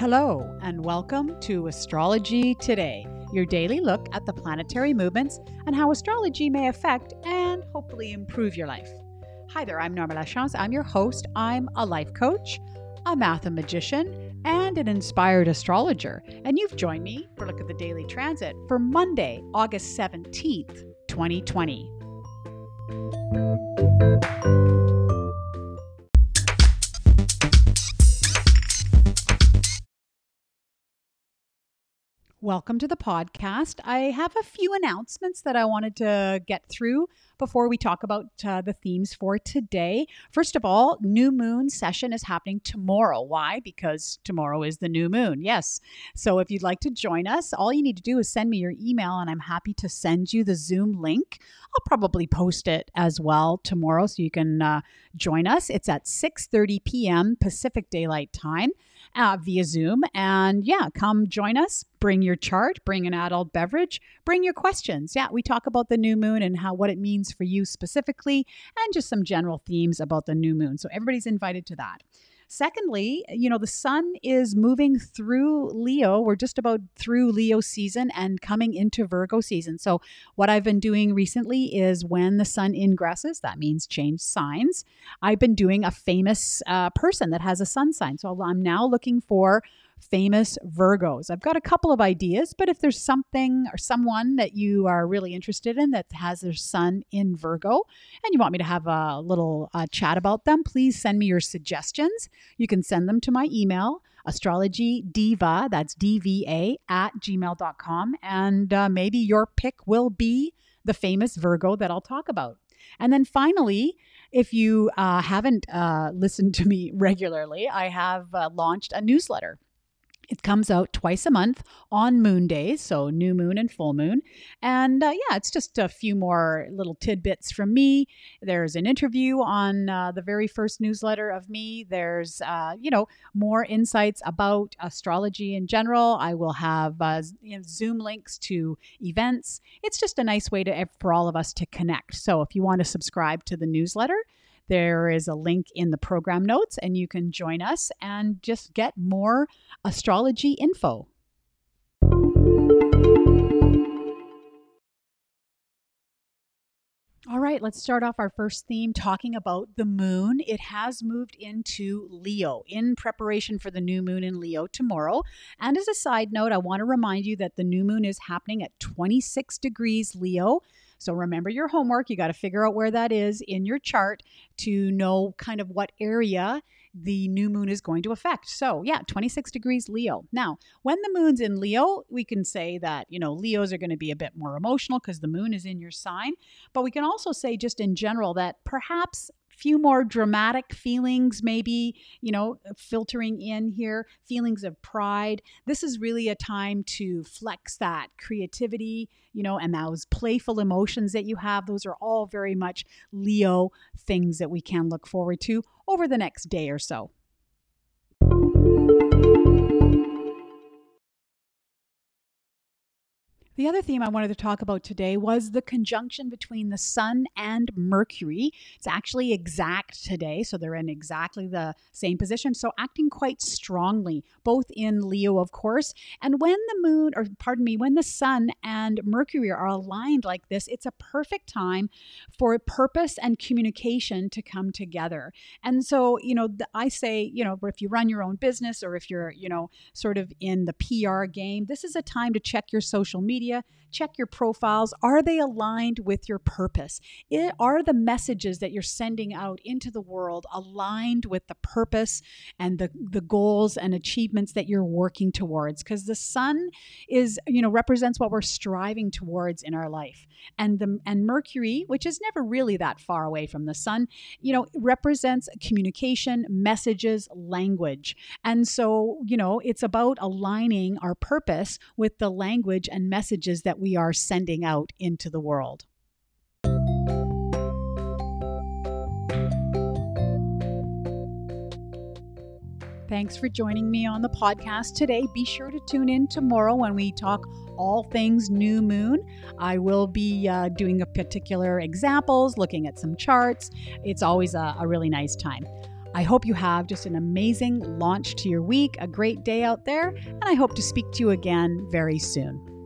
Hello, and welcome to Astrology Today, your daily look at the planetary movements and how astrology may affect and hopefully improve your life. Hi there, I'm Norma Lachance. I'm your host. I'm a life coach, a mathemagician, and an inspired astrologer. And you've joined me for a look at the daily transit for Monday, August 17th, 2020. Welcome to the podcast. I have a few announcements that I wanted to get through before we talk about uh, the themes for today. First of all, new moon session is happening tomorrow. Why? Because tomorrow is the new moon. Yes. So if you'd like to join us, all you need to do is send me your email and I'm happy to send you the Zoom link. I'll probably post it as well tomorrow so you can uh, join us. It's at 6:30 p.m. Pacific Daylight Time uh, via Zoom. And yeah, come join us. Bring your chart, bring an adult beverage, bring your questions. Yeah, we talk about the new moon and how what it means for you specifically, and just some general themes about the new moon. So everybody's invited to that. Secondly, you know, the sun is moving through Leo. We're just about through Leo season and coming into Virgo season. So, what I've been doing recently is when the sun ingresses, that means change signs. I've been doing a famous uh, person that has a sun sign. So, I'm now looking for famous Virgos. I've got a couple of ideas, but if there's something or someone that you are really interested in that has their sun in Virgo and you want me to have a little uh, chat about them, please send me your suggestions. You can send them to my email astrology diva that's dva at gmail.com and uh, maybe your pick will be the famous virgo that i'll talk about and then finally if you uh, haven't uh, listened to me regularly i have uh, launched a newsletter it comes out twice a month on moon days, so new moon and full moon. And uh, yeah, it's just a few more little tidbits from me. There's an interview on uh, the very first newsletter of me. There's, uh, you know, more insights about astrology in general. I will have uh, you know, Zoom links to events. It's just a nice way to for all of us to connect. So if you want to subscribe to the newsletter, there is a link in the program notes, and you can join us and just get more astrology info. All right, let's start off our first theme talking about the moon. It has moved into Leo in preparation for the new moon in Leo tomorrow. And as a side note, I want to remind you that the new moon is happening at 26 degrees Leo. So remember your homework. You got to figure out where that is in your chart to know kind of what area the new moon is going to affect. So, yeah, 26 degrees Leo. Now, when the moon's in Leo, we can say that, you know, Leos are going to be a bit more emotional because the moon is in your sign. But we can also say, just in general, that perhaps few more dramatic feelings, maybe, you know, filtering in here, feelings of pride. This is really a time to flex that creativity, you know, and those playful emotions that you have. Those are all very much Leo things that we can look forward to over the next day or so. The other theme I wanted to talk about today was the conjunction between the Sun and Mercury. It's actually exact today, so they're in exactly the same position, so acting quite strongly, both in Leo, of course. And when the moon, or pardon me, when the Sun and Mercury are aligned like this, it's a perfect time for purpose and communication to come together. And so, you know, I say, you know, if you run your own business or if you're, you know, sort of in the PR game, this is a time to check your social media media, check your profiles. Are they aligned with your purpose? It, are the messages that you're sending out into the world aligned with the purpose and the, the goals and achievements that you're working towards? Because the sun is, you know, represents what we're striving towards in our life. And the and Mercury, which is never really that far away from the sun, you know, represents communication, messages, language. And so, you know, it's about aligning our purpose with the language and message messages that we are sending out into the world. Thanks for joining me on the podcast today. Be sure to tune in tomorrow when we talk all things new moon. I will be uh, doing a particular examples, looking at some charts. It's always a, a really nice time. I hope you have just an amazing launch to your week, a great day out there, and I hope to speak to you again very soon.